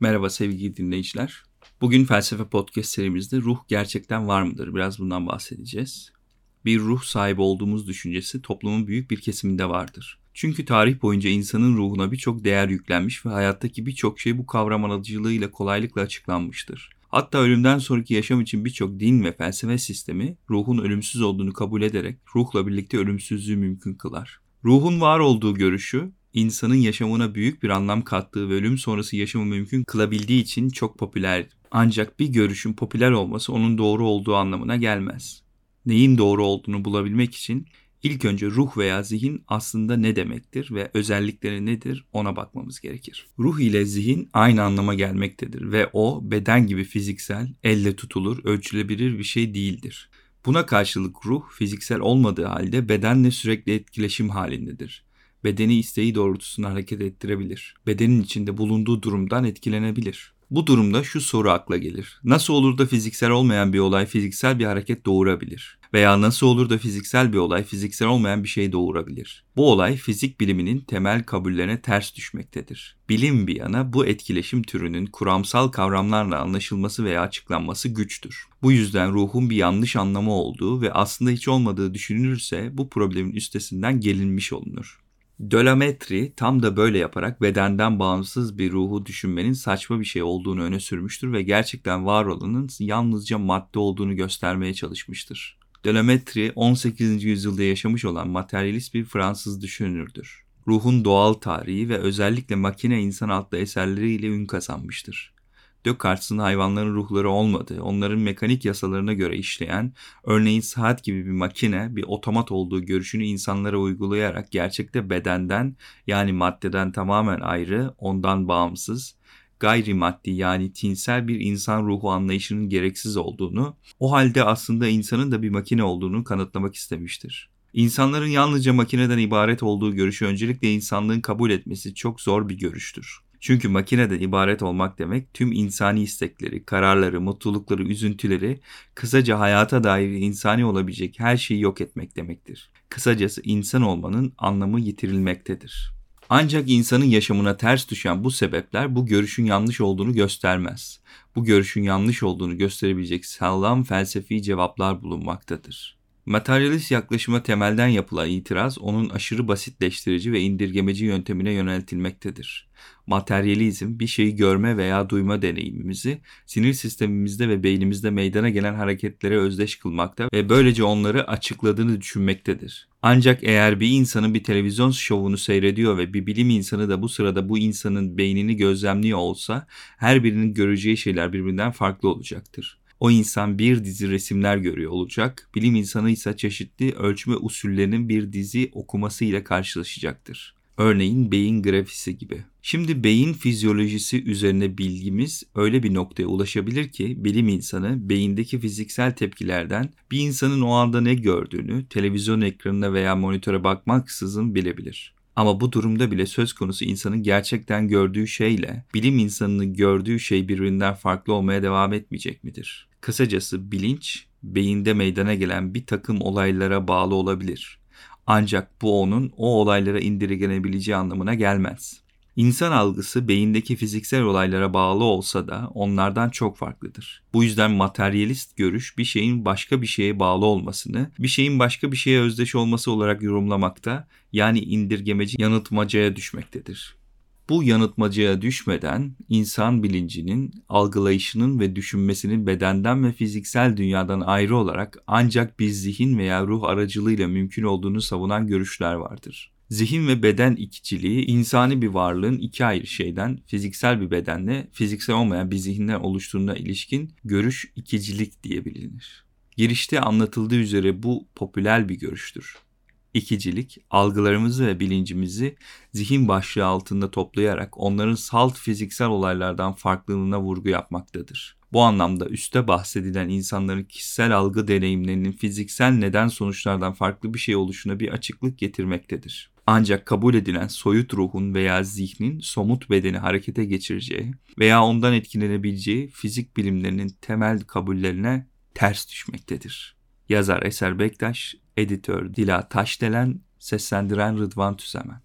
Merhaba sevgili dinleyiciler. Bugün Felsefe Podcast serimizde ruh gerçekten var mıdır? Biraz bundan bahsedeceğiz. Bir ruh sahibi olduğumuz düşüncesi toplumun büyük bir kesiminde vardır. Çünkü tarih boyunca insanın ruhuna birçok değer yüklenmiş ve hayattaki birçok şey bu kavram aracılığıyla kolaylıkla açıklanmıştır. Hatta ölümden sonraki yaşam için birçok din ve felsefe sistemi ruhun ölümsüz olduğunu kabul ederek ruhla birlikte ölümsüzlüğü mümkün kılar. Ruhun var olduğu görüşü insanın yaşamına büyük bir anlam kattığı ve ölüm sonrası yaşamı mümkün kılabildiği için çok popüler. Ancak bir görüşün popüler olması onun doğru olduğu anlamına gelmez. Neyin doğru olduğunu bulabilmek için ilk önce ruh veya zihin aslında ne demektir ve özellikleri nedir ona bakmamız gerekir. Ruh ile zihin aynı anlama gelmektedir ve o beden gibi fiziksel, elle tutulur, ölçülebilir bir şey değildir. Buna karşılık ruh fiziksel olmadığı halde bedenle sürekli etkileşim halindedir. Bedeni isteği doğrultusunda hareket ettirebilir. Bedenin içinde bulunduğu durumdan etkilenebilir. Bu durumda şu soru akla gelir. Nasıl olur da fiziksel olmayan bir olay fiziksel bir hareket doğurabilir? Veya nasıl olur da fiziksel bir olay fiziksel olmayan bir şey doğurabilir? Bu olay fizik biliminin temel kabullerine ters düşmektedir. Bilim bir yana bu etkileşim türünün kuramsal kavramlarla anlaşılması veya açıklanması güçtür. Bu yüzden ruhun bir yanlış anlamı olduğu ve aslında hiç olmadığı düşünülürse bu problemin üstesinden gelinmiş olunur. Dölametri tam da böyle yaparak bedenden bağımsız bir ruhu düşünmenin saçma bir şey olduğunu öne sürmüştür ve gerçekten var olanın yalnızca madde olduğunu göstermeye çalışmıştır. Dölametri 18. yüzyılda yaşamış olan materyalist bir Fransız düşünürdür. Ruhun doğal tarihi ve özellikle makine insan adlı eserleriyle ün kazanmıştır. Descartes'in hayvanların ruhları olmadığı, onların mekanik yasalarına göre işleyen, örneğin saat gibi bir makine, bir otomat olduğu görüşünü insanlara uygulayarak gerçekte bedenden yani maddeden tamamen ayrı, ondan bağımsız, gayrimaddi yani tinsel bir insan ruhu anlayışının gereksiz olduğunu, o halde aslında insanın da bir makine olduğunu kanıtlamak istemiştir. İnsanların yalnızca makineden ibaret olduğu görüşü öncelikle insanlığın kabul etmesi çok zor bir görüştür. Çünkü makineden ibaret olmak demek tüm insani istekleri, kararları, mutlulukları, üzüntüleri, kısaca hayata dair insani olabilecek her şeyi yok etmek demektir. Kısacası insan olmanın anlamı yitirilmektedir. Ancak insanın yaşamına ters düşen bu sebepler bu görüşün yanlış olduğunu göstermez. Bu görüşün yanlış olduğunu gösterebilecek sağlam felsefi cevaplar bulunmaktadır. Materyalist yaklaşıma temelden yapılan itiraz onun aşırı basitleştirici ve indirgemeci yöntemine yöneltilmektedir. Materyalizm bir şeyi görme veya duyma deneyimimizi sinir sistemimizde ve beynimizde meydana gelen hareketlere özdeş kılmakta ve böylece onları açıkladığını düşünmektedir. Ancak eğer bir insanın bir televizyon şovunu seyrediyor ve bir bilim insanı da bu sırada bu insanın beynini gözlemliyor olsa her birinin göreceği şeyler birbirinden farklı olacaktır. O insan bir dizi resimler görüyor olacak. Bilim insanı ise çeşitli ölçme usullerinin bir dizi okuması ile karşılaşacaktır. Örneğin beyin grafisi gibi. Şimdi beyin fizyolojisi üzerine bilgimiz öyle bir noktaya ulaşabilir ki bilim insanı beyindeki fiziksel tepkilerden bir insanın o anda ne gördüğünü televizyon ekranına veya monitöre bakmaksızın bilebilir. Ama bu durumda bile söz konusu insanın gerçekten gördüğü şeyle bilim insanının gördüğü şey birbirinden farklı olmaya devam etmeyecek midir? Kısacası bilinç beyinde meydana gelen bir takım olaylara bağlı olabilir. Ancak bu onun o olaylara indirgenebileceği anlamına gelmez. İnsan algısı beyindeki fiziksel olaylara bağlı olsa da onlardan çok farklıdır. Bu yüzden materyalist görüş bir şeyin başka bir şeye bağlı olmasını, bir şeyin başka bir şeye özdeş olması olarak yorumlamakta yani indirgemeci yanıltmacaya düşmektedir. Bu yanıltmacaya düşmeden insan bilincinin, algılayışının ve düşünmesinin bedenden ve fiziksel dünyadan ayrı olarak ancak bir zihin veya ruh aracılığıyla mümkün olduğunu savunan görüşler vardır. Zihin ve beden ikiciliği insani bir varlığın iki ayrı şeyden fiziksel bir bedenle fiziksel olmayan bir zihinden oluştuğuna ilişkin görüş ikicilik diye bilinir. Girişte anlatıldığı üzere bu popüler bir görüştür. İkicilik, algılarımızı ve bilincimizi zihin başlığı altında toplayarak onların salt fiziksel olaylardan farklılığına vurgu yapmaktadır. Bu anlamda üste bahsedilen insanların kişisel algı deneyimlerinin fiziksel neden sonuçlardan farklı bir şey oluşuna bir açıklık getirmektedir. Ancak kabul edilen soyut ruhun veya zihnin somut bedeni harekete geçireceği veya ondan etkilenebileceği fizik bilimlerinin temel kabullerine ters düşmektedir. Yazar Eser Bektaş, editör Dila Taşdelen, seslendiren Rıdvan Tüzemen.